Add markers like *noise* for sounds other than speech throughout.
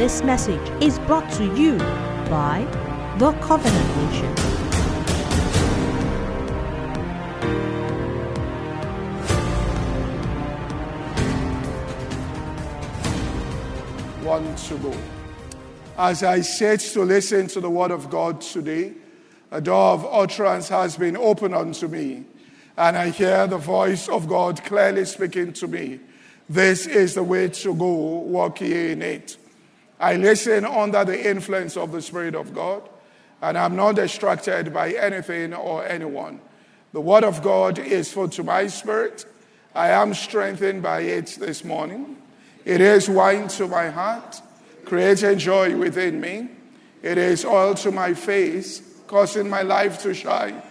This message is brought to you by The Covenant Nation. One to go. As I sit to listen to the word of God today, a door of utterance has been opened unto me, and I hear the voice of God clearly speaking to me. This is the way to go, walk ye in it. I listen under the influence of the Spirit of God, and I'm not distracted by anything or anyone. The Word of God is food to my spirit. I am strengthened by it this morning. It is wine to my heart, creating joy within me. It is oil to my face, causing my life to shine,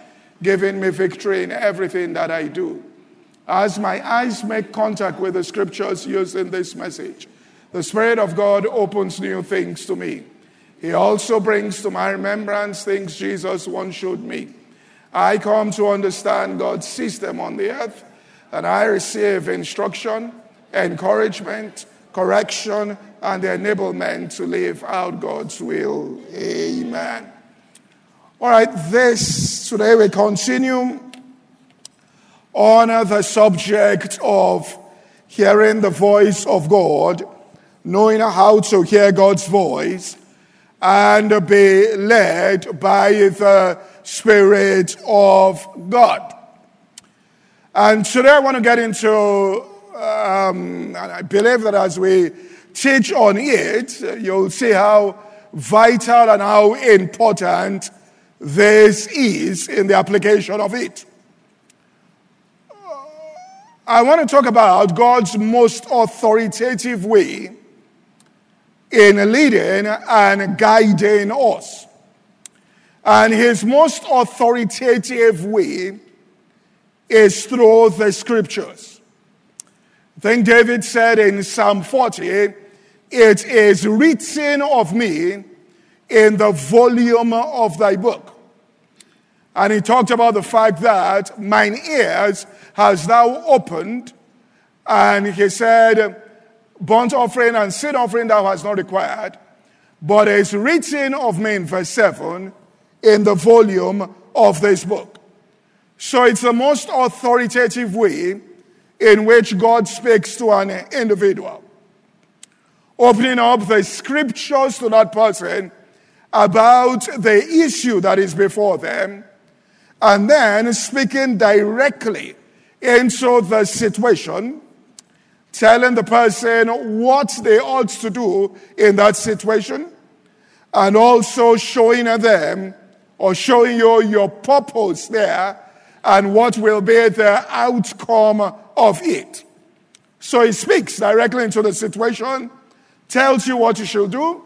giving me victory in everything that I do. As my eyes make contact with the scriptures used in this message, the Spirit of God opens new things to me. He also brings to my remembrance things Jesus once showed me. I come to understand God's system on the earth, and I receive instruction, encouragement, correction, and the enablement to live out God's will. Amen. All right, this today we continue on the subject of hearing the voice of God, knowing how to hear God's voice, and be led by the Spirit of God. And today I want to get into, um, and I believe that as we teach on it, you'll see how vital and how important this is in the application of it. I want to talk about God's most authoritative way in leading and guiding us. And his most authoritative way is through the scriptures. I think David said in Psalm 40, It is written of me in the volume of thy book. And he talked about the fact that mine ears has thou opened. And he said, burnt offering and sin offering thou hast not required, but is written of me in verse 7 in the volume of this book. So it's the most authoritative way in which God speaks to an individual. Opening up the scriptures to that person about the issue that is before them, and then speaking directly into the situation, telling the person what they ought to do in that situation, and also showing them or showing you your purpose there and what will be the outcome of it. So he speaks directly into the situation, tells you what you should do,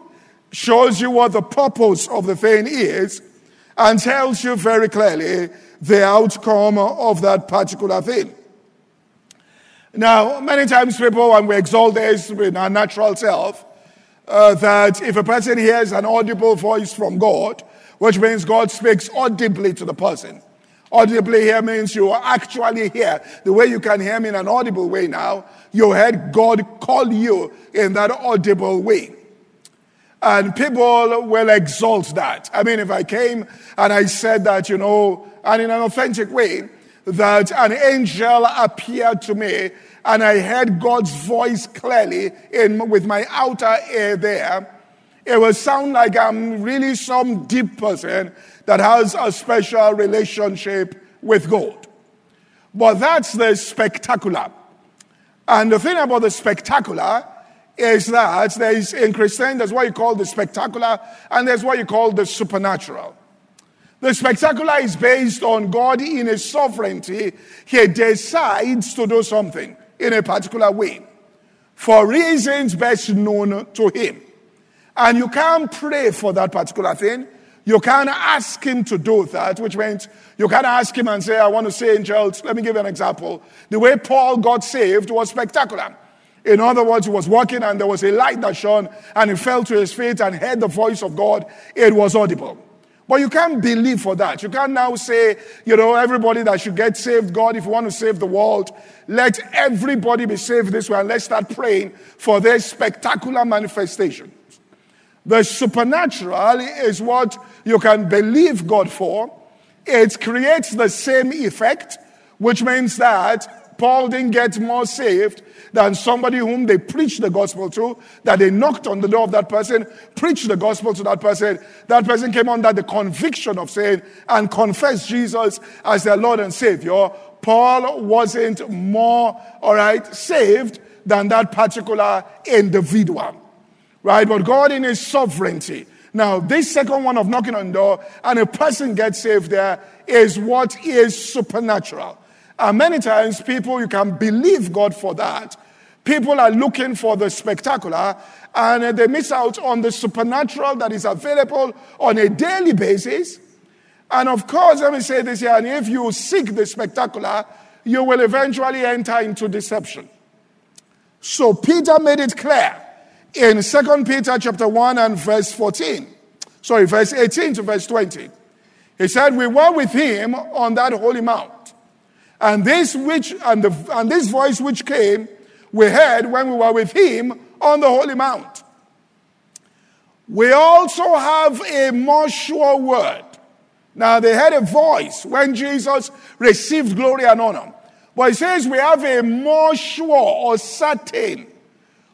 shows you what the purpose of the thing is, and tells you very clearly the outcome of that particular thing. Now, many times people, when we exalt this in our natural self, uh, that if a person hears an audible voice from God, which means God speaks audibly to the person. Audibly here means you are actually hear. The way you can hear me in an audible way now, you heard God call you in that audible way. And people will exalt that. I mean, if I came and I said that, you know, and in an authentic way, that an angel appeared to me and I heard God's voice clearly in, with my outer ear there, it will sound like I'm really some deep person that has a special relationship with God. But that's the spectacular. And the thing about the spectacular is that there is in Christianity, there's what you call the spectacular, and there's what you call the supernatural. The spectacular is based on God in His sovereignty. He decides to do something in a particular way for reasons best known to Him. And you can't pray for that particular thing. You can't ask him to do that, which means you can't ask him and say, I want to see angels. Let me give you an example. The way Paul got saved was spectacular. In other words, he was walking and there was a light that shone and he fell to his feet and heard the voice of God. It was audible. But you can't believe for that. You can't now say, you know, everybody that should get saved, God, if you want to save the world, let everybody be saved this way and let's start praying for their spectacular manifestation. The supernatural is what you can believe God for. It creates the same effect, which means that Paul didn't get more saved than somebody whom they preached the gospel to, that they knocked on the door of that person, preached the gospel to that person. That person came under the conviction of saying and confessed Jesus as their Lord and Savior. Paul wasn't more, all right, saved than that particular individual. Right? But God in His sovereignty. Now, this second one of knocking on door and a person gets saved there is what is supernatural. And many times people, you can believe God for that. People are looking for the spectacular and uh, they miss out on the supernatural that is available on a daily basis. And of course, let me say this here, and if you seek the spectacular, you will eventually enter into deception. So Peter made it clear in 2 Peter chapter 1 and verse 14. Sorry, verse 18 to verse 20. He said, We were with him on that holy mount. And this which and, the, and this voice which came, we heard when we were with him on the holy mount. We also have a more sure word. Now they had a voice when Jesus received glory and honor. But it says we have a more sure or certain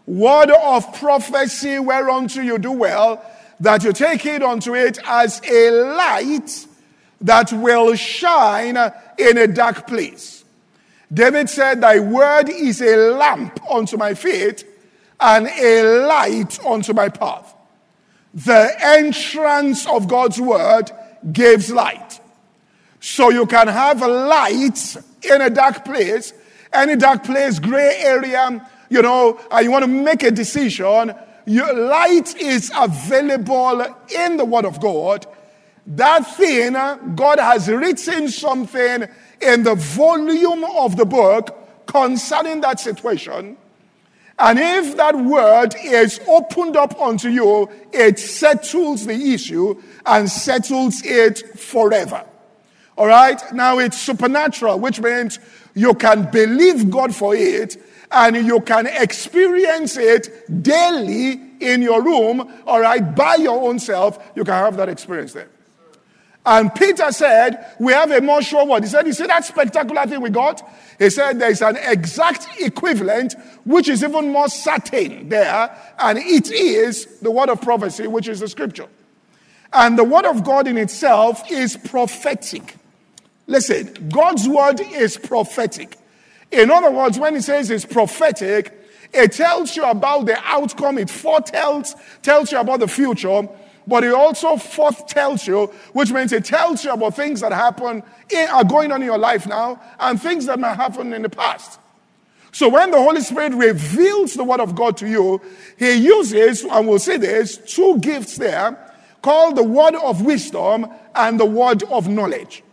word of prophecy whereunto you do well, that you take it unto it as a light that will shine in a dark place. David said, Thy word is a lamp unto my feet and a light unto my path. The entrance of God's word gives light. So you can have light in a dark place, any dark place, gray area, you know, and you want to make a decision. Your light is available in the Word of God. That thing, God has written something in the volume of the book concerning that situation. And if that word is opened up unto you, it settles the issue and settles it forever. All right? Now it's supernatural, which means you can believe God for it and you can experience it daily in your room, all right, by your own self. You can have that experience there. And Peter said, We have a more sure word. He said, You see that spectacular thing we got? He said, There's an exact equivalent, which is even more certain there, and it is the word of prophecy, which is the scripture. And the word of God in itself is prophetic. Listen, God's word is prophetic. In other words, when he says it's prophetic, it tells you about the outcome, it foretells, tells you about the future, but it also foretells you, which means it tells you about things that happen, in, are going on in your life now, and things that might happen in the past. So when the Holy Spirit reveals the word of God to you, he uses, and we'll see this, two gifts there called the word of wisdom and the word of knowledge.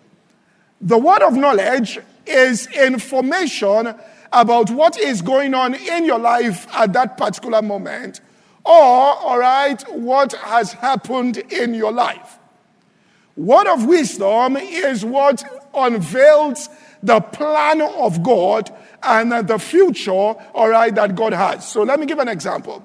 The word of knowledge is information about what is going on in your life at that particular moment, or, all right, what has happened in your life. Word of wisdom is what unveils the plan of God and the future, all right, that God has. So let me give an example.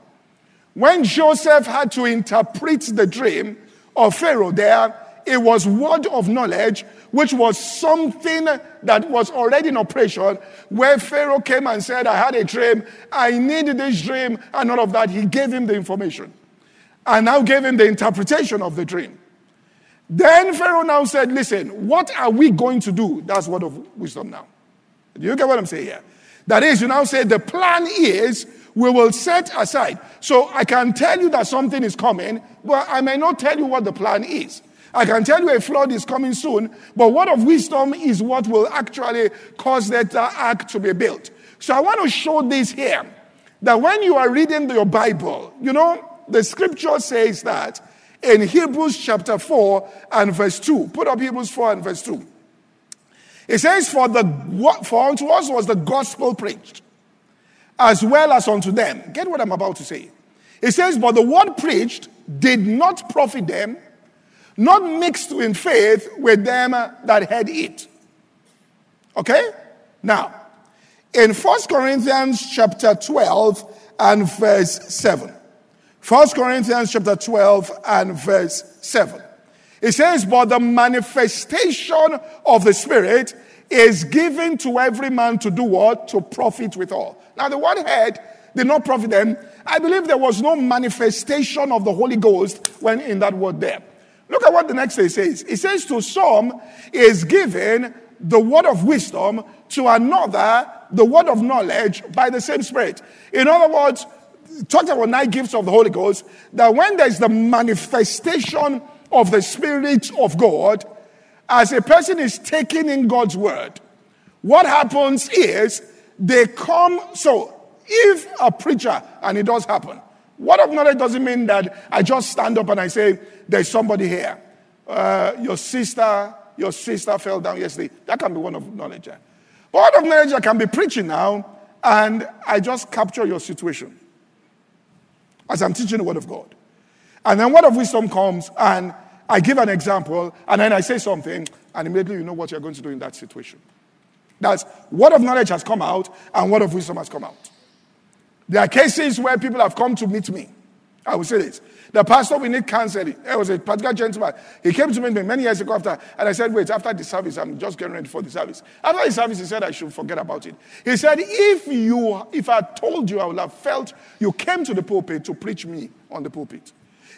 When Joseph had to interpret the dream of Pharaoh there, it was word of knowledge, which was something that was already in operation, where Pharaoh came and said, I had a dream, I needed this dream, and all of that. He gave him the information. And now gave him the interpretation of the dream. Then Pharaoh now said, Listen, what are we going to do? That's word of wisdom now. Do you get what I'm saying here? That is, you now say the plan is we will set aside. So I can tell you that something is coming, but I may not tell you what the plan is. I can tell you a flood is coming soon, but word of wisdom is what will actually cause that uh, ark to be built. So I want to show this here that when you are reading your Bible, you know, the scripture says that in Hebrews chapter 4 and verse 2. Put up Hebrews 4 and verse 2. It says, For the for unto us was the gospel preached, as well as unto them. Get what I'm about to say. It says, But the word preached did not profit them, not mixed in faith with them that had it. Okay? Now, in 1 Corinthians chapter 12 and verse 7. 1 Corinthians chapter 12 and verse 7. It says, But the manifestation of the Spirit is given to every man to do what? To profit with all. Now, the one head did not profit them. I believe there was no manifestation of the Holy Ghost when in that word there. Look at what the next day says. It says, To some is given the word of wisdom, to another the word of knowledge by the same Spirit. In other words, talks about nine gifts of the Holy Ghost, that when there's the manifestation of the Spirit of God, as a person is taking in God's word, what happens is they come. So, if a preacher, and it does happen, word of knowledge doesn't mean that I just stand up and I say, There's somebody here. Uh, your sister, your sister fell down yesterday. That can be one of knowledge. Word of knowledge, I can be preaching now, and I just capture your situation as I'm teaching the word of God. And then word of wisdom comes, and I give an example, and then I say something, and immediately you know what you're going to do in that situation. That's word of knowledge has come out, and word of wisdom has come out. There are cases where people have come to meet me. I will say this. The pastor, we need counseling. There was a particular gentleman. He came to me many years ago after, and I said, wait, after the service, I'm just getting ready for the service. After the service, he said I should forget about it. He said, if you, if I told you, I would have felt you came to the pulpit to preach me on the pulpit.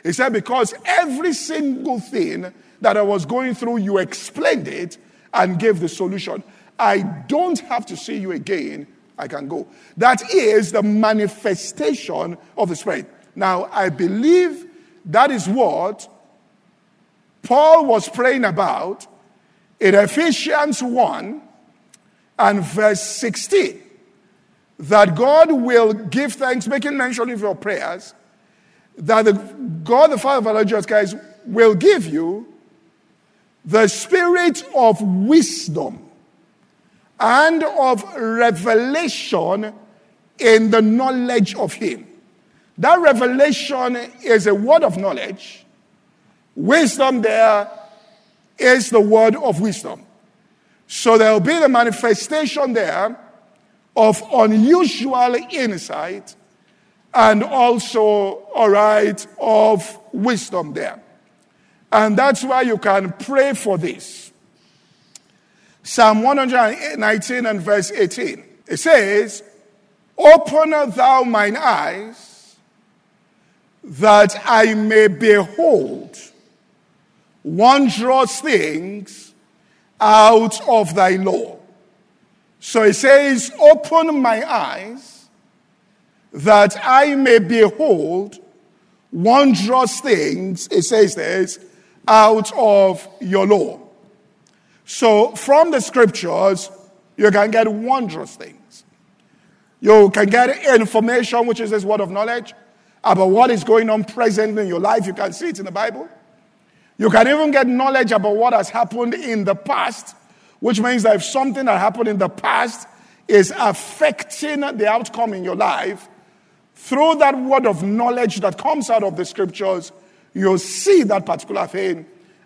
He said, because every single thing that I was going through, you explained it and gave the solution. I don't have to see you again. I can go. That is the manifestation of the Spirit. Now, I believe that is what Paul was praying about in Ephesians 1 and verse 16. That God will give thanks, making mention of your prayers, that the God the Father of our Jesus Christ will give you the spirit of wisdom and of revelation in the knowledge of Him. That revelation is a word of knowledge. Wisdom there is the word of wisdom. So there will be the manifestation there of unusual insight and also, all right, of wisdom there. And that's why you can pray for this. Psalm 119 and verse 18. It says, Open thou mine eyes that I may behold wondrous things out of thy law. So it says, Open my eyes that I may behold wondrous things, it says this, out of your law. So from the scriptures, you can get wondrous things. You can get information, which is this word of knowledge, about what is going on present in your life. You can see it in the Bible. You can even get knowledge about what has happened in the past, which means that if something that happened in the past is affecting the outcome in your life, through that word of knowledge that comes out of the scriptures, you'll see that particular thing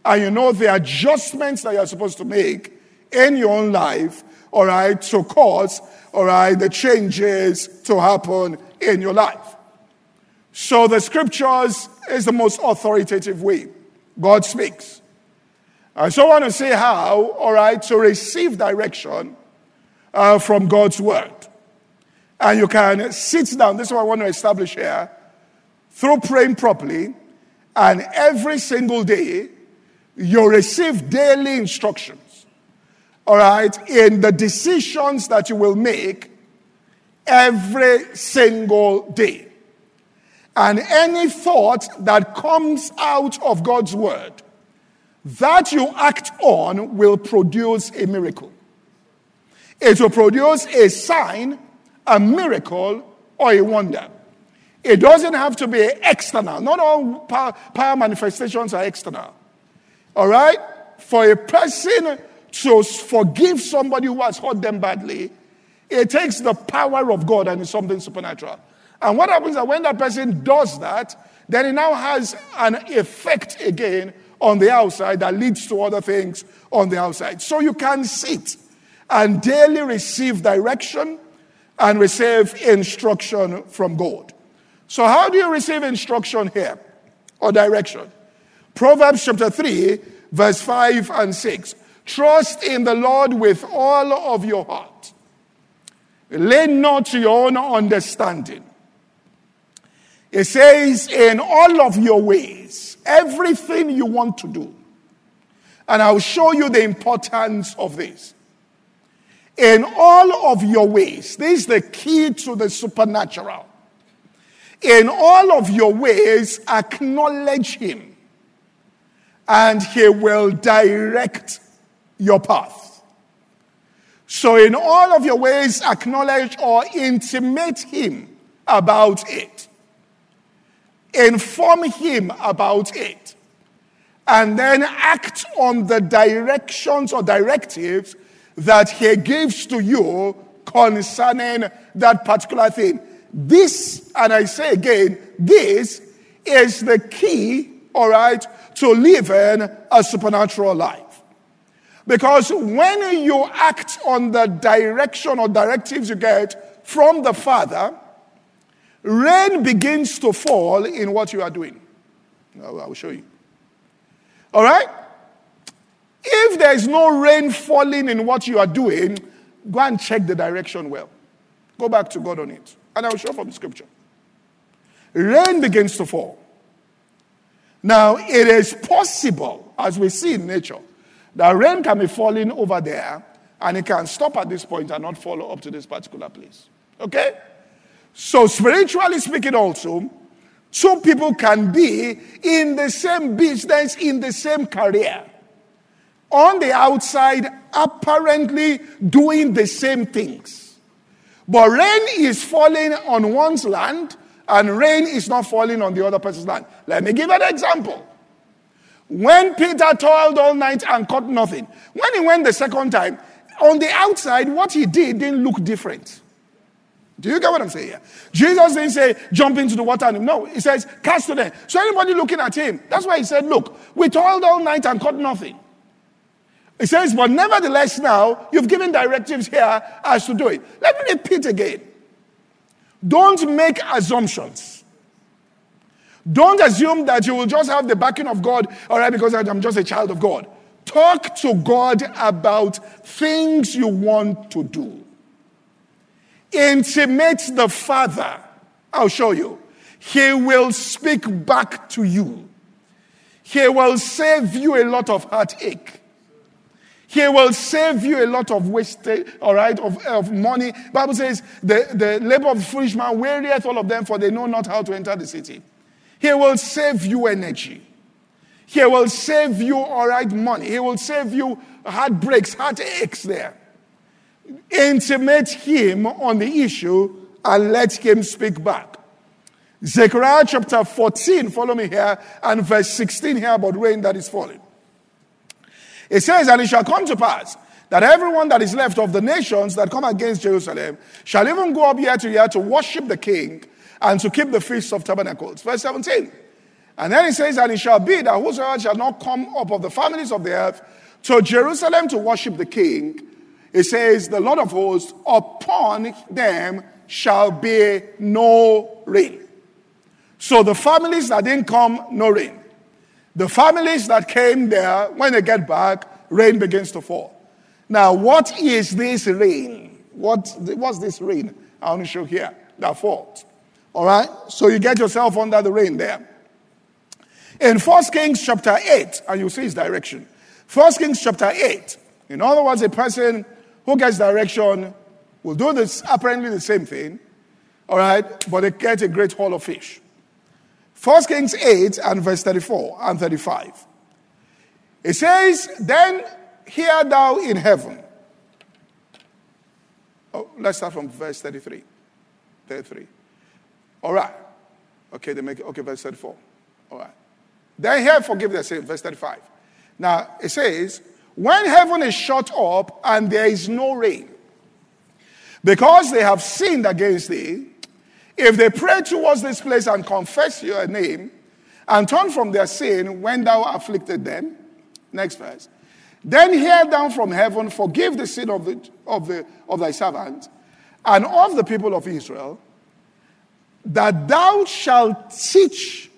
and you know the adjustments that you're supposed to make in your own life, all right, to cause, all right, the changes to happen in your life. So the scriptures is the most authoritative way God speaks. I so I want to say how, all right, to receive direction uh, from God's word. And you can sit down. This is what I want to establish here. Through praying properly, and every single day, you receive daily instructions. All right, in the decisions that you will make every single day. And any thought that comes out of God's word that you act on will produce a miracle. It will produce a sign a miracle or a wonder. It doesn't have to be external. Not all power, manifestations are external. All right? For a person to forgive somebody who has hurt them badly, it takes the power of God and it's something supernatural. And what happens is that when that person does that, then it now has an effect again on the outside that leads to other things on the outside. So you can sit and daily receive direction and receive instruction from God. So, how do you receive instruction here or direction? Proverbs chapter 3, verse 5 and 6. Trust in the Lord with all of your heart. Lean not to your own understanding. It says, in all of your ways, everything you want to do. And I'll show you the importance of this. In all of your ways, this is the key to the supernatural. In all of your ways, acknowledge Him, and He will direct your path. So, in all of your ways, acknowledge or intimate Him about it inform him about it, and then act on the directions or directives that he gives to you concerning that particular thing. This, and I say again, this is the key, all right, to live in a supernatural life. Because when you act on the direction or directives you get from the Father, rain begins to fall in what you are doing. Oh, I will show you. All right? If there is no rain falling in what you are doing, go and check the direction well. Go back to God on it. And I will show from the scripture. Rain begins to fall. Now, it is possible, as we see in nature, that rain can be falling over there and it can stop at this point and not follow up to this particular place. Okay? So, spiritually speaking, also, two people can be in the same business, in the same career. On the outside, apparently doing the same things. But rain is falling on one's land, and rain is not falling on the other person's land. Let me give an example. When Peter toiled all night and caught nothing, when he went the second time, on the outside, what he did didn't look different. Do you get what I'm saying here? Jesus didn't say, jump into the water. No, he says, cast it in. So anybody looking at him, that's why he said, look, we toiled all night and caught nothing. He says, but nevertheless now, you've given directives here as to do it. Let me repeat again. Don't make assumptions. Don't assume that you will just have the backing of God, all right, because I'm just a child of God. Talk to God about things you want to do. Intimate the Father. I'll show you. He will speak back to you. He will save you a lot of heartache. He will save you a lot of waste, all right, of, of money. Bible says, the, the labor of the foolish man wearieth all of them, for they know not how to enter the city. He will save you energy. He will save you, all right, money. He will save you heartbreaks, heartaches there intimate him on the issue and let him speak back. Zechariah chapter 14, follow me here, and verse 16 here about rain that is falling. It says, And it shall come to pass that everyone that is left of the nations that come against Jerusalem shall even go up year to year to worship the king and to keep the feast of tabernacles. Verse 17. And then it says, And it shall be that whosoever shall not come up of the families of the earth to Jerusalem to worship the king, it says, The Lord of hosts, upon them shall be no rain. So the families that didn't come, no rain. The families that came there, when they get back, rain begins to fall. Now, what is this rain? What, what's this rain? I want to show here that falls. All right? So you get yourself under the rain there. In 1 Kings chapter 8, and you see his direction. 1 Kings chapter 8. In other words, a person who gets direction will do this apparently the same thing, all right, but they get a great haul of fish. 1 Kings 8 and verse 34 and 35. It says, Then hear thou in heaven. Oh, let's start from verse 33. 33. All right. Okay, they make it. Okay, verse 34. All right. Then hear forgiveness, verse 35. Now, it says, when heaven is shut up and there is no rain, because they have sinned against thee, if they pray towards this place and confess your name and turn from their sin when thou afflicted them, next verse, then hear down from heaven, forgive the sin of, the, of, the, of thy servant and of the people of Israel, that thou shalt teach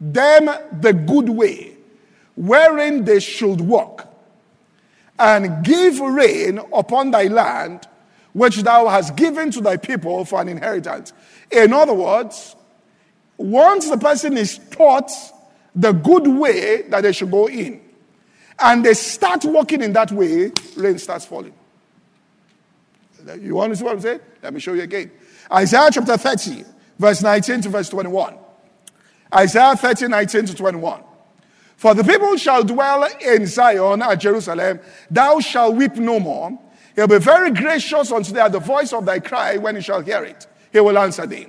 them the good way wherein they should walk, and give rain upon thy land, which thou hast given to thy people for an inheritance. In other words, once the person is taught the good way that they should go in, and they start walking in that way, rain starts falling. You want to see what I'm saying? Let me show you again. Isaiah chapter 30, verse 19 to verse 21. Isaiah 30, 19 to 21. For the people shall dwell in Zion at Jerusalem, thou shalt weep no more. He'll be very gracious unto thee at the voice of thy cry when he shall hear it. He will answer thee.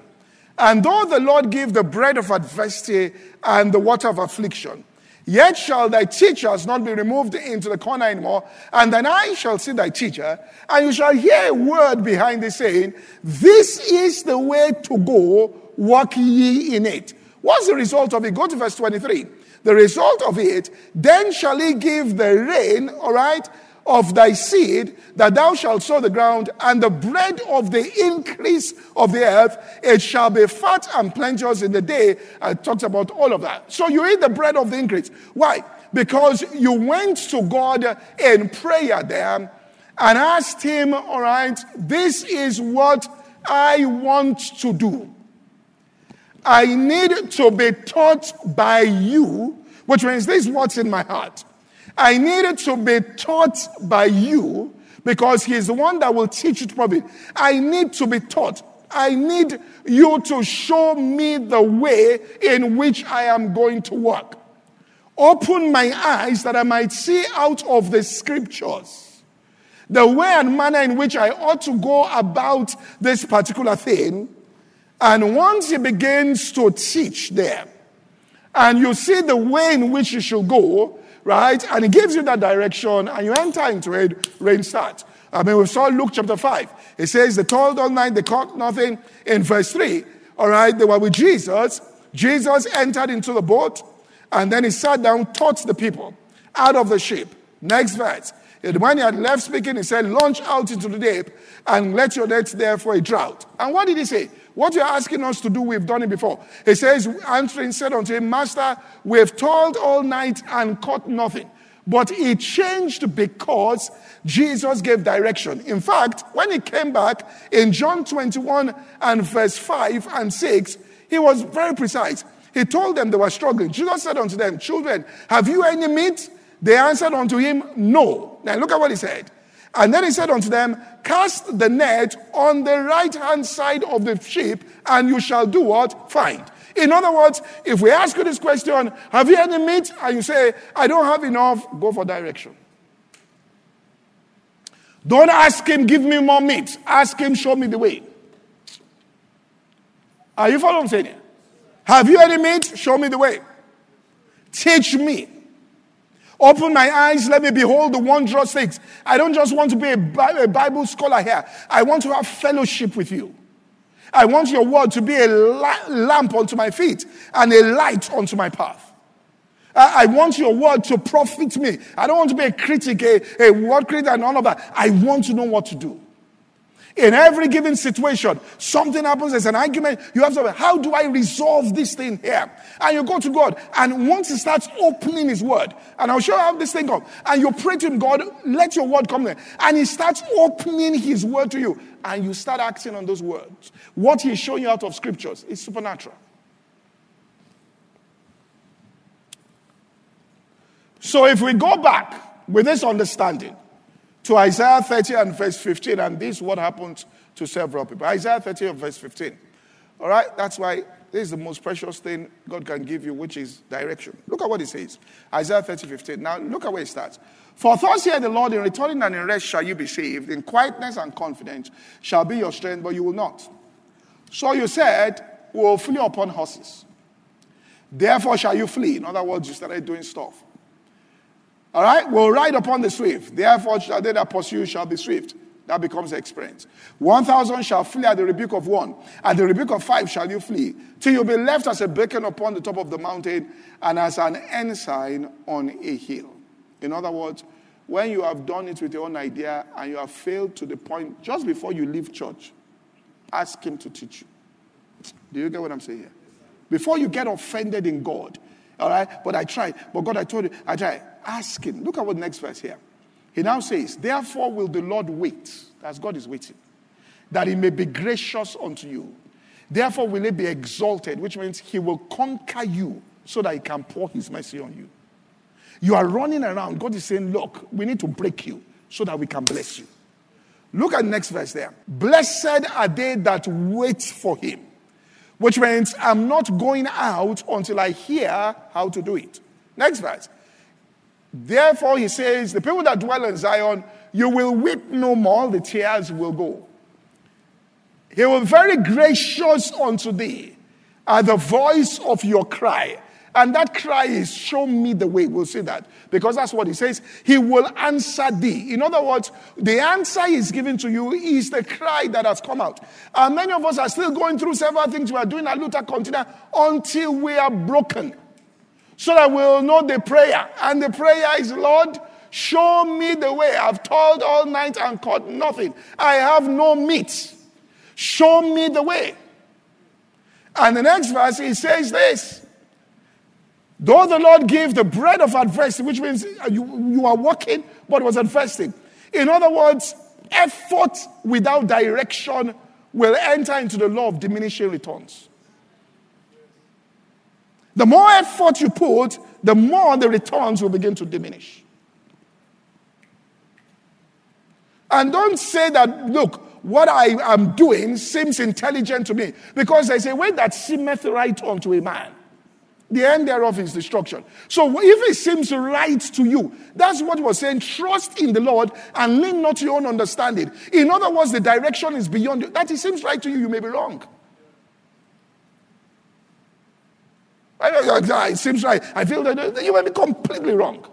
And though the Lord give the bread of adversity and the water of affliction, yet shall thy teachers not be removed into the corner anymore, and thine eye shall see thy teacher, and you shall hear a word behind thee saying, This is the way to go, walk ye in it. What's the result of it? Go to verse 23. The result of it, then shall he give the rain, all right, of thy seed, that thou shalt sow the ground, and the bread of the increase of the earth, it shall be fat and plenteous in the day. I talked about all of that. So you eat the bread of the increase. Why? Because you went to God in prayer there and asked Him, all right, this is what I want to do. I need to be taught by you, which means this is what's in my heart. I needed to be taught by you because He is the one that will teach you to profit. I need to be taught. I need you to show me the way in which I am going to work. Open my eyes that I might see out of the scriptures the way and manner in which I ought to go about this particular thing. And once he begins to teach them, and you see the way in which you should go, right? And he gives you that direction and you enter into it, rain starts. I mean, we saw Luke chapter 5. It says, they toiled all night, they caught nothing. In verse 3, all right, they were with Jesus. Jesus entered into the boat and then he sat down, taught the people out of the ship. Next verse. When he had left speaking, he said, Launch out into the deep and let your nets there for a drought. And what did he say? What you're asking us to do, we've done it before. He says, answering, said unto him, Master, we've toiled all night and caught nothing. But it changed because Jesus gave direction. In fact, when he came back in John 21 and verse 5 and 6, he was very precise. He told them they were struggling. Jesus said unto them, Children, have you any meat? They answered unto him, No. Now look at what he said. And then he said unto them, Cast the net on the right hand side of the ship, and you shall do what? Find. In other words, if we ask you this question, have you any meat? And you say, I don't have enough, go for direction. Don't ask him, give me more meat. Ask him, show me the way. Are you following what? Have you any meat? Show me the way. Teach me. Open my eyes, let me behold the wondrous things. I don't just want to be a Bible scholar here. I want to have fellowship with you. I want your word to be a lamp unto my feet and a light unto my path. I want your word to profit me. I don't want to be a critic, a, a word critic, and all of that. I want to know what to do. In every given situation, something happens, there's an argument, you have to, how do I resolve this thing here? And you go to God, and once He starts opening His word, and I'll show you how this thing comes, and you pray to Him, God, let your word come there. And He starts opening His word to you, and you start acting on those words. What He's showing you out of scriptures is supernatural. So if we go back with this understanding, to Isaiah 30 and verse 15, and this is what happened to several people. Isaiah 30 and verse 15. All right? That's why this is the most precious thing God can give you, which is direction. Look at what it says. Isaiah 30, 15. Now, look at where it starts. For thus saith the Lord, in returning and in rest shall you be saved, in quietness and confidence shall be your strength, but you will not. So you said, We will flee upon horses. Therefore shall you flee. In other words, you started doing stuff. All right? Will ride upon the swift. Therefore, shall they that pursue shall be swift. That becomes experience. One thousand shall flee at the rebuke of one. At the rebuke of five shall you flee. Till you be left as a beacon upon the top of the mountain and as an ensign on a hill. In other words, when you have done it with your own idea and you have failed to the point just before you leave church, ask him to teach you. Do you get what I'm saying here? Before you get offended in God, all right? But I tried. But God, I told you, I tried. Ask Him. Look at what next verse here. He now says, Therefore will the Lord wait, as God is waiting, that He may be gracious unto you. Therefore will He be exalted, which means He will conquer you so that He can pour His mercy on you. You are running around. God is saying, Look, we need to break you so that we can bless you. Look at next verse there. Blessed are they that wait for him, which means I'm not going out until I hear how to do it. Next verse. Therefore, he says, The people that dwell in Zion, you will weep no more, the tears will go. He will be very gracious unto thee at the voice of your cry. And that cry is, Show me the way. We'll see that. Because that's what he says. He will answer thee. In other words, the answer is given to you is the cry that has come out. And many of us are still going through several things we are doing at Luther Continent until we are broken. So that we'll know the prayer. And the prayer is, Lord, show me the way. I've toiled all night and caught nothing. I have no meat. Show me the way. And the next verse, he says this Though the Lord gave the bread of adversity, which means you, you are working, but was adversity. In other words, effort without direction will enter into the law of diminishing returns. The more effort you put, the more the returns will begin to diminish. And don't say that, look, what I am doing seems intelligent to me, because there's a way that seemeth right unto a man. The end thereof is destruction. So if it seems right to you, that's what was saying. Trust in the Lord and lean not to your own understanding. In other words, the direction is beyond you. That it seems right to you, you may be wrong. It seems right. I feel that you may be completely wrong.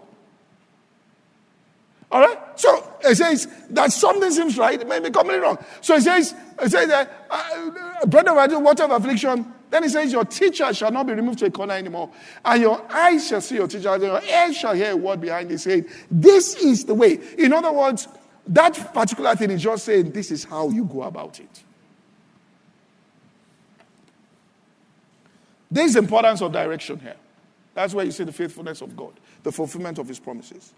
All right? So it says that something seems right, it may be completely wrong. So it says, it says that, uh, brother, whatever affliction, then he says, Your teacher shall not be removed to a corner anymore, and your eyes shall see your teacher, and your ears shall hear a word behind his head. This is the way. In other words, that particular thing is just saying, This is how you go about it. There's the importance of direction here. That's where you see the faithfulness of God, the fulfillment of his promises.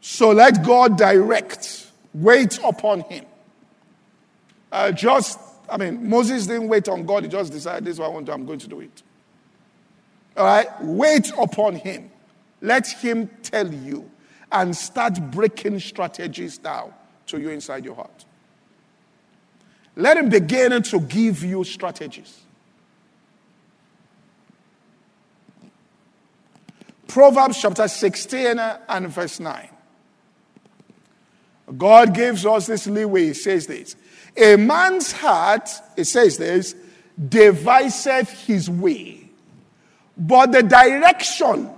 So let God direct, wait upon him. Uh, just I mean, Moses didn't wait on God, he just decided this is what I want to, I'm going to do it. All right? Wait upon him. Let him tell you and start breaking strategies down to you inside your heart. Let him begin to give you strategies. Proverbs chapter 16 and verse 9. God gives us this leeway. He says this a man's heart, it says this, deviseth his way, but the direction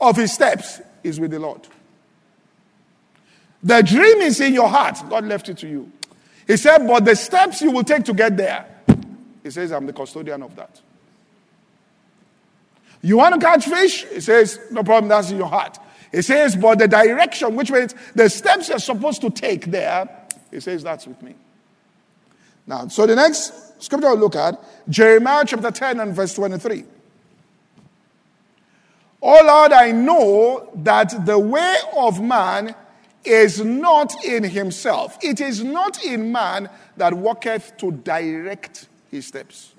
of his steps is with the Lord. The dream is in your heart. God left it to you. He said, but the steps you will take to get there, he says, I'm the custodian of that. You want to catch fish? He says, no problem, that's in your heart. He says, but the direction, which means the steps you're supposed to take there, he says, That's with me. Now, so the next scripture I'll look at, Jeremiah chapter 10 and verse 23. Oh Lord, I know that the way of man is not in himself. It is not in man that walketh to direct his steps.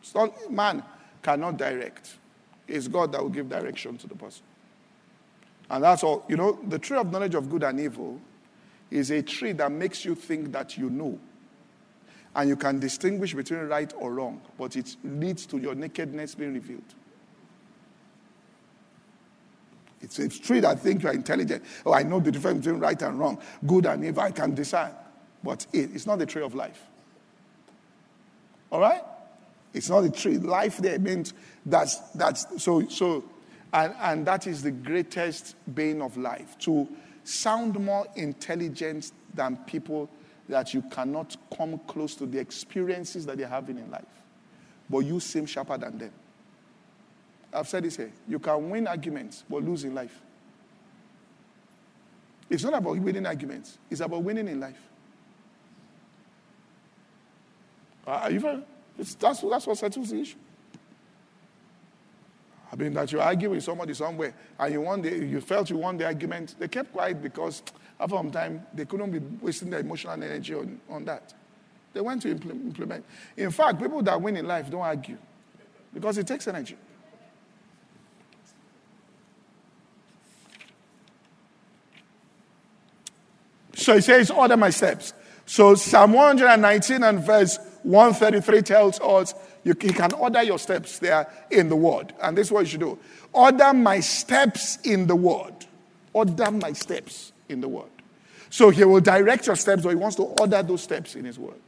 It's not, man cannot direct. It's God that will give direction to the person. And that's all. You know, the tree of knowledge of good and evil is a tree that makes you think that you know. And you can distinguish between right or wrong, but it leads to your nakedness being revealed. It's a tree that thinks you are intelligent. Oh, I know the difference between right and wrong, good and evil. I can decide. But it, it's not the tree of life. All right? It's not the tree. Life there means that's that's so so and, and that is the greatest bane of life. To sound more intelligent than people that you cannot come close to the experiences that they're having in life. But you seem sharper than them. I've said this here. You can win arguments, but lose in life. It's not about winning arguments, it's about winning in life. Are you that's, that's what settles the issue. I mean, that you argue with somebody somewhere and you, want the, you felt you won the argument, they kept quiet because after some time they couldn't be wasting their emotional energy on, on that. They went to implement. In fact, people that win in life don't argue because it takes energy. So he says, Order my steps. So Psalm 119 and verse 133 tells us you, can order your steps there in the word. And this is what you should do. Order my steps in the word. Order my steps in the word. So he will direct your steps, or he wants to order those steps in his word.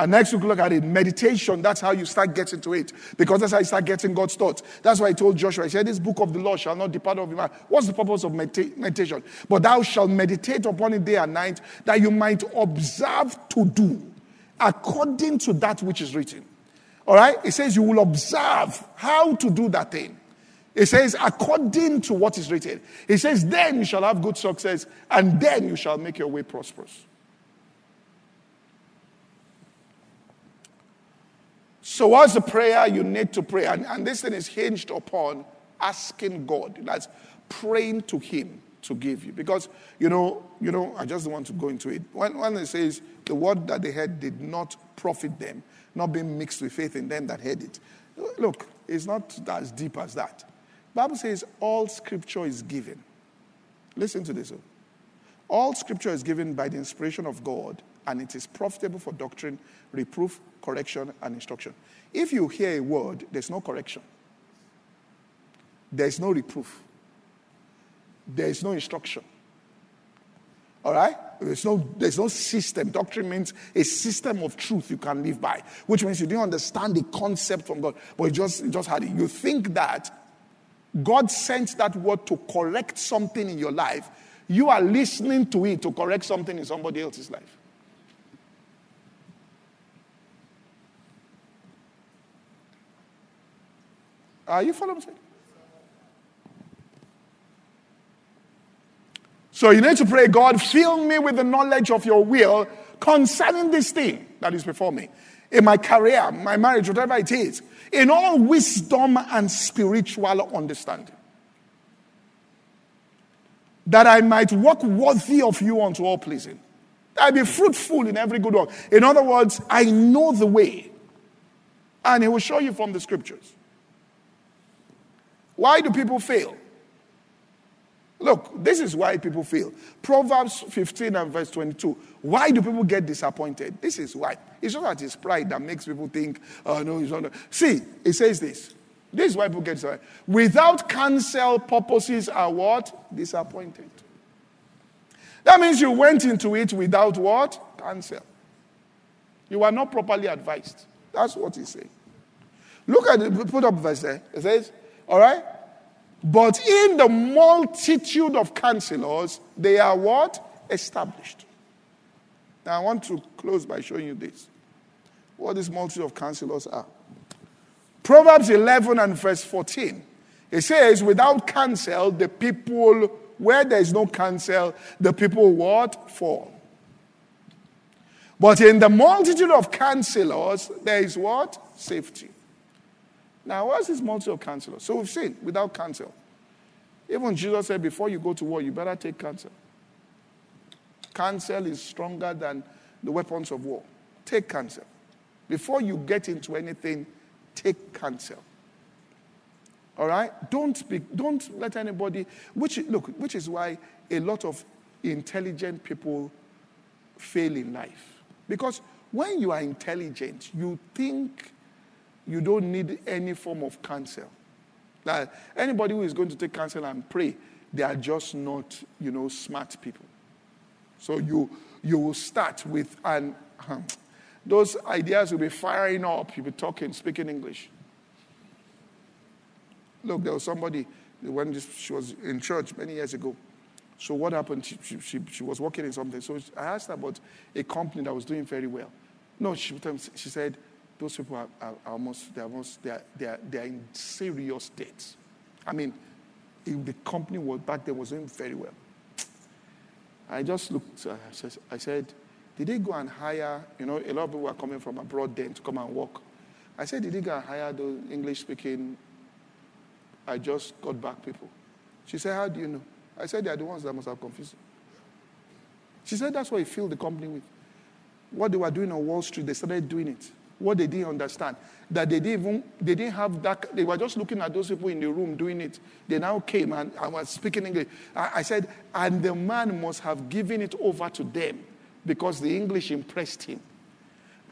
And next week, look at it. Meditation, that's how you start getting to it. Because that's how you start getting God's thoughts. That's why I told Joshua, I said, This book of the law shall not depart of your mind. What's the purpose of medita- meditation? But thou shalt meditate upon it day and night, that you might observe to do according to that which is written. All right? It says you will observe how to do that thing. It says, according to what is written. It says, then you shall have good success, and then you shall make your way prosperous. So, what's the prayer you need to pray? And, and this thing is hinged upon asking God. That's praying to Him to give you. Because, you know, you know, I just want to go into it. When, when it says the word that they heard did not profit them, not being mixed with faith in them that heard it. Look, it's not as deep as that. Bible says all scripture is given. Listen to this. Oh. All scripture is given by the inspiration of God, and it is profitable for doctrine, reproof, correction, and instruction. If you hear a word, there's no correction, there's no reproof, there's no instruction. All right? There's no, there's no system. Doctrine means a system of truth you can live by, which means you didn't understand the concept from God, but you just, you just had it. You think that God sent that word to correct something in your life. You are listening to it to correct something in somebody else's life. Are you following me? So you need to pray, God, fill me with the knowledge of your will concerning this thing that is before me. In my career, my marriage, whatever it is, in all wisdom and spiritual understanding. That I might walk worthy of you unto all pleasing. That I be fruitful in every good work. In other words, I know the way. And he will show you from the scriptures. Why do people fail? Look, this is why people fail. Proverbs 15 and verse 22. Why do people get disappointed? This is why. It's not that it's pride that makes people think, oh, no, it's not. See, it says this. This is why people get disappointed. Without counsel, purposes are what? Disappointed. That means you went into it without what? Counsel. You were not properly advised. That's what he's saying. Look at it, put up verse there. It says, all right? But in the multitude of counselors, they are what? Established. Now, I want to close by showing you this. What this multitude of counselors are. Proverbs 11 and verse 14. It says, without counsel, the people, where there is no counsel, the people what? Fall. But in the multitude of counselors, there is what? Safety. Now, what's this multitude of counselors? So we've seen without counsel. Even Jesus said, before you go to war, you better take counsel. Counsel is stronger than the weapons of war. Take counsel. Before you get into anything, take counsel. All right? Don't speak, don't let anybody, which look, which is why a lot of intelligent people fail in life. Because when you are intelligent, you think you don't need any form of counsel. That anybody who is going to take counsel and pray, they are just not, you know, smart people. So you you will start with and um, those ideas will be firing up. You'll be talking, speaking English. Look, there was somebody when this, she was in church many years ago. So what happened? She, she, she, she was working in something. So I asked her about a company that was doing very well. No, she, she said, those people are, are, almost, they're almost, they're, they're, they're in serious debt. I mean, if the company was back then was doing very well. I just looked, uh, I said, Did they go and hire, you know, a lot of people were coming from abroad then to come and work. I said, Did they go and hire those English speaking, I just got back people? She said, How do you know? I said, They are the ones that must have confused. She said, That's what you filled the company with. What they were doing on Wall Street, they started doing it. What they didn't understand, that they didn't even, they didn't have that, they were just looking at those people in the room doing it. They now came and I was speaking English. I, I said, and the man must have given it over to them because the English impressed him.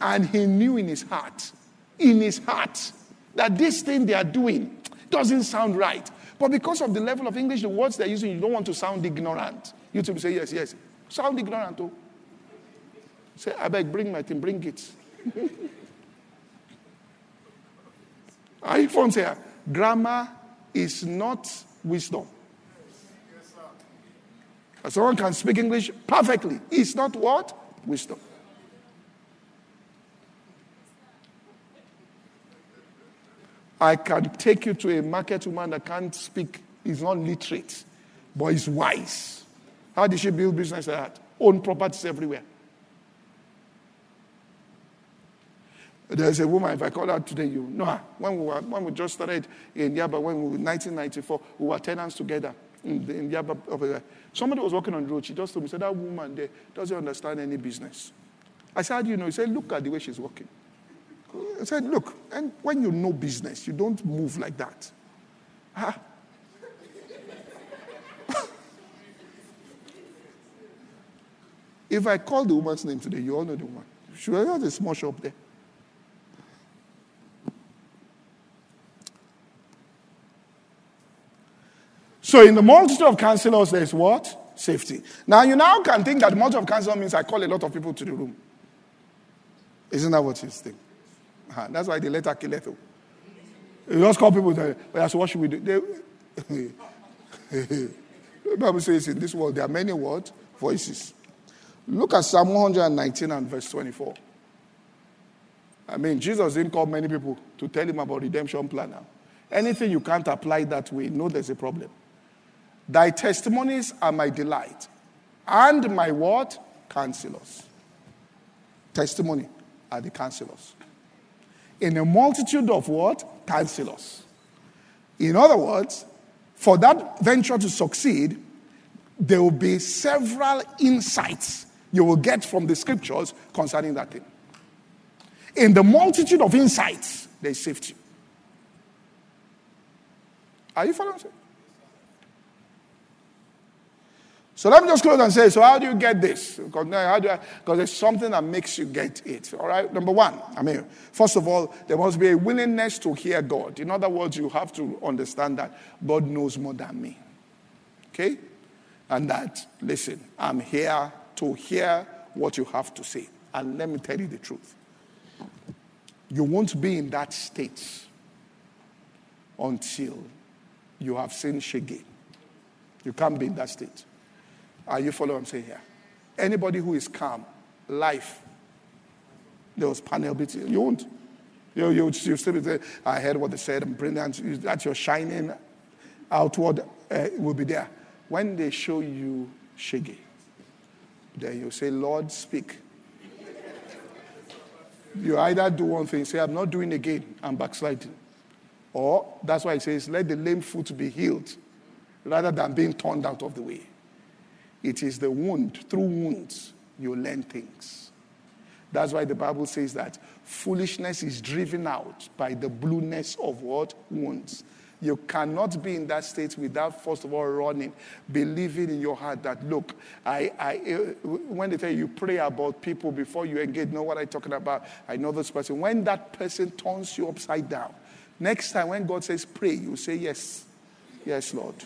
And he knew in his heart, in his heart, that this thing they are doing doesn't sound right. But because of the level of English, the words they're using, you don't want to sound ignorant. You to say, yes, yes. Sound ignorant, too. Say, I beg, bring my thing, bring it. *laughs* You here? Grammar is not wisdom. Someone can speak English perfectly. It's not what? Wisdom. I can take you to a market woman that can't speak, is not literate, but is wise. How did she build business like that? Own properties everywhere. There's a woman, if I call her today, you know her. When we, were, when we just started in Yaba, when we were 1994, we were tenants together in, in Yaba. There. Somebody was walking on the road. She just told me, said, that woman there doesn't understand any business. I said, you know? He said, look at the way she's walking. I said, look, and when you know business, you don't move like that. Ah. *laughs* if I call the woman's name today, you all know the woman. She has a small shop there. So in the multitude of counselors, there's what? Safety. Now you now can think that multitude of counselors means I call a lot of people to the room. Isn't that what you think? Uh-huh. That's why the letter kill. You just call people that, well, so what should we do? They, *laughs* the Bible says in this world there are many words, voices. Look at Psalm 119 and verse 24. I mean, Jesus didn't call many people to tell him about redemption plan now. Anything you can't apply that way, know there's a problem. Thy testimonies are my delight, and my what? Counselors. Testimony are the counselors. In a multitude of what? Counselors. In other words, for that venture to succeed, there will be several insights you will get from the scriptures concerning that thing. In the multitude of insights, there's safety. Are you following? So let me just close and say, so how do you get this? Because there's something that makes you get it. All right. Number one, I mean, first of all, there must be a willingness to hear God. In other words, you have to understand that God knows more than me. Okay? And that, listen, I'm here to hear what you have to say. And let me tell you the truth. You won't be in that state until you have seen Shege. You can't be in that state. Are you following what I'm saying here? Anybody who is calm, life, there was panel beating. You won't. You, you, you still be there. I heard what they said. I'm brilliant. That your shining outward uh, will be there. When they show you Shege, then you say, Lord, speak. you either do one thing, say, I'm not doing again, I'm backsliding. Or that's why he says, let the lame foot be healed rather than being turned out of the way. It is the wound, through wounds, you learn things. That's why the Bible says that foolishness is driven out by the blueness of what? Wounds. You cannot be in that state without, first of all, running, believing in your heart that, look, I, I, eh, when they tell you, you pray about people before you engage, know what I'm talking about? I know this person. When that person turns you upside down, next time when God says pray, you say, yes, yes, Lord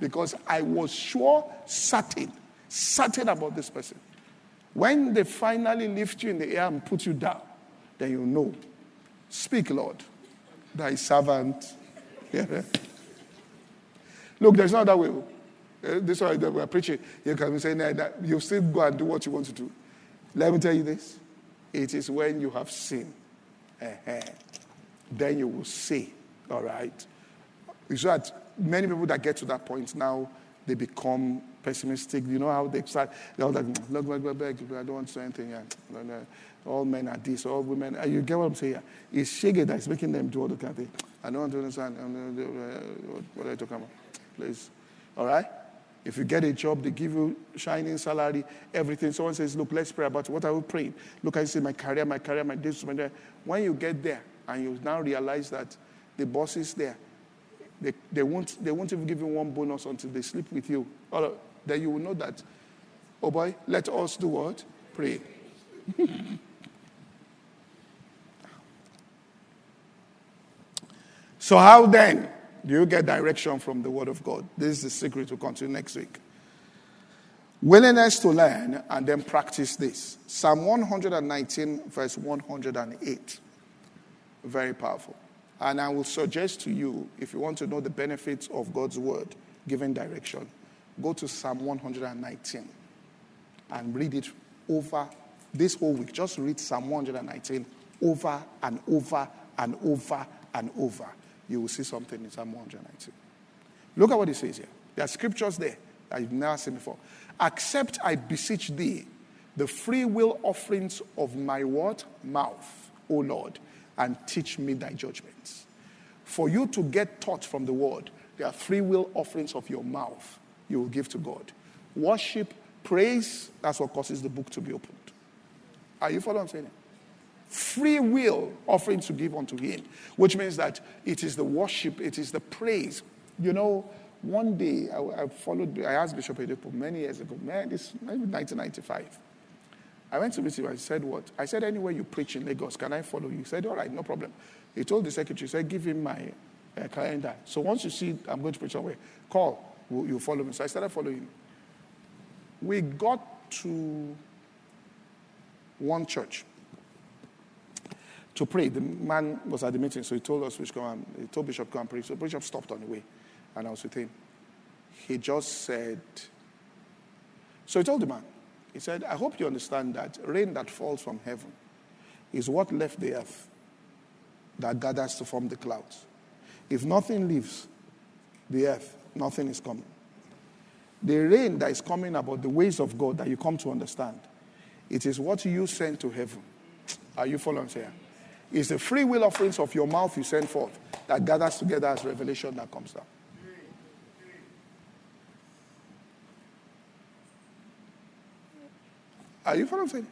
because I was sure, certain, certain about this person. When they finally lift you in the air and put you down, then you know. Speak, Lord, thy servant. *laughs* Look, there's no other way. Uh, this is why we're preaching. You can be saying that you still go and do what you want to do. Let me tell you this. It is when you have sinned, then you will say, all right. It's that many people that get to that point now, they become pessimistic. You know how they start, they're like, mm, look, look, look, look, I don't want to say anything. Yeah. All men are this, all women. You get what I'm saying? It's Shege that's making them do all the kind of thing. I don't want to understand. Uh, what are you talking about? Please. All right? If you get a job, they give you shining salary, everything. Someone says, Look, let's pray about what are we praying? Look, I say, My career, my career, my this, my that. When you get there and you now realize that the boss is there, they, they, won't, they won't even give you one bonus until they sleep with you. Then you will know that, oh boy, let us do what? Pray. *laughs* so, how then do you get direction from the Word of God? This is the secret to continue next week. Willingness to learn and then practice this. Psalm 119, verse 108. Very powerful. And I will suggest to you, if you want to know the benefits of God's Word giving direction, go to Psalm 119 and read it over this whole week. Just read Psalm 119 over and over and over and over you will see something in Psalm 119. Look at what it says here. There are scriptures there that you've never seen before. Accept, I beseech thee, the free will offerings of my what? Mouth, O Lord, and teach me thy judgments. For you to get taught from the word, there are free will offerings of your mouth you will give to God. Worship, praise, that's what causes the book to be opened. Are you following what I'm saying? free will offering to give unto him, which means that it is the worship, it is the praise. You know, one day I, I followed, I asked Bishop Oyedepo many years ago, man, this maybe 1995. I went to meet him. I said, What? I said, Anywhere you preach in Lagos, can I follow you? He said, All right, no problem. He told the secretary, he said, Give him my uh, calendar. So once you see I'm going to preach somewhere, call. You follow me. So I started following him. We got to one church to pray. The man was at the meeting, so he told us which go and he told Bishop come and pray. So Bishop stopped on the way, and I was with him. He just said, so he told the man, he said, I hope you understand that rain that falls from heaven is what left the earth that gathers to form the clouds. If nothing leaves the earth, nothing is coming. The rain that is coming about the ways of God that you come to understand, it is what you send to heaven. Are you following here? It's the free will offerings of your mouth you send forth that gathers together as revelation that comes down. Are you following saying?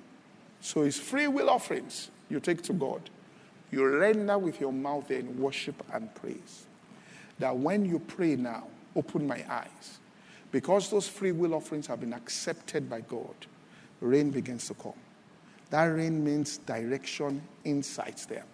So it's free will offerings you take to God. You render with your mouth in worship and praise. That when you pray now, open my eyes. Because those free will offerings have been accepted by God, rain begins to come. That rain means direction, insights there.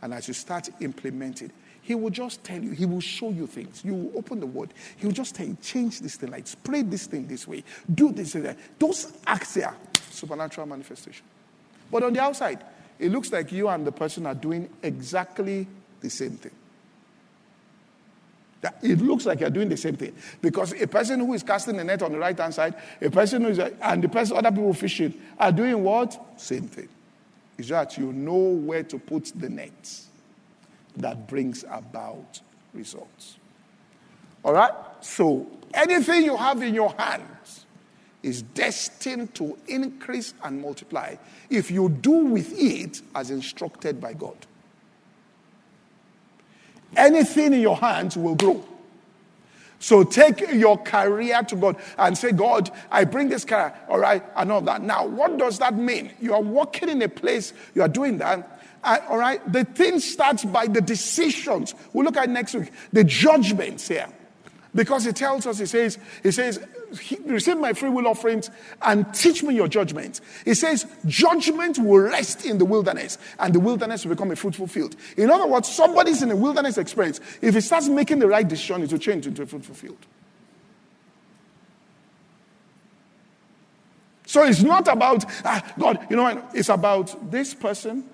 And as you start implementing, he will just tell you, he will show you things. You will open the word, he will just tell you, change this thing, like spray this thing this way, do this. Those acts there, supernatural manifestation. But on the outside, it looks like you and the person are doing exactly the same thing. It looks like you're doing the same thing. Because a person who is casting the net on the right hand side, a person who is, and the person, other people fishing, are doing what? Same thing. It's that you know where to put the net that brings about results. All right? So, anything you have in your hands is destined to increase and multiply if you do with it as instructed by God anything in your hands will grow. So take your career to God and say, God, I bring this career, all right, and all that. Now, what does that mean? You are working in a place, you are doing that. Uh, all right, the thing starts by the decisions. We'll look at next week, the judgments here. Because he tells us, he says, he says, receive my free will offerings and teach me your judgment. He says, judgment will rest in the wilderness and the wilderness will become a fruitful field. In other words, somebody's in a wilderness experience. If he starts making the right decision, it will change into a fruitful field. So it's not about, ah, God, you know, what? it's about this person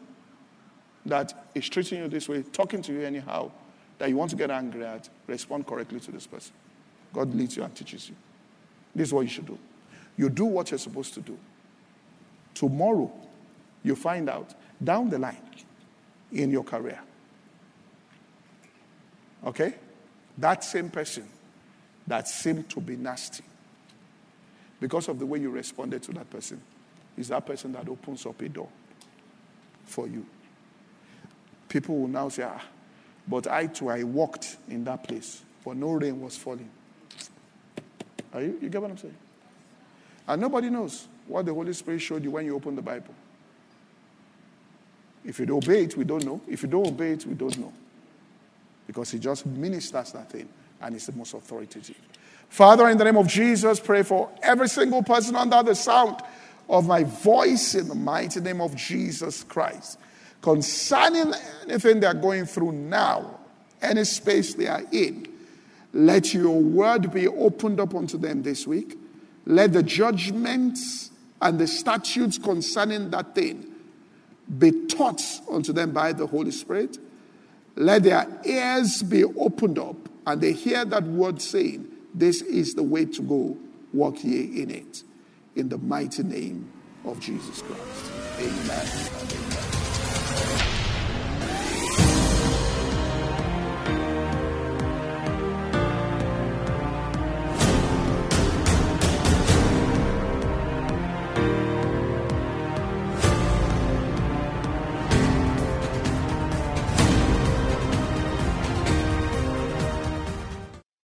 that is treating you this way, talking to you anyhow, that you want to get angry at, respond correctly to this person. God leads you and teaches you. This is what you should do. You do what you're supposed to do. Tomorrow, you find out down the line in your career. Okay? That same person that seemed to be nasty because of the way you responded to that person. Is that person that opens up a door for you. People will now say, ah, but I too, I walked in that place, but no rain was falling. Are you? You get what I'm saying? And nobody knows what the Holy Spirit showed you when you opened the Bible. If you obey it, we don't know. If you don't obey it, we don't know. Because He just ministers that thing, and it's the most authoritative. Father, in the name of Jesus, pray for every single person under the sound of my voice in the mighty name of Jesus Christ. Concerning anything they're going through now, any space they are in, let your word be opened up unto them this week. Let the judgments and the statutes concerning that thing be taught unto them by the Holy Spirit. Let their ears be opened up and they hear that word saying, This is the way to go. Walk ye in it. In the mighty name of Jesus Christ. Amen. Amen.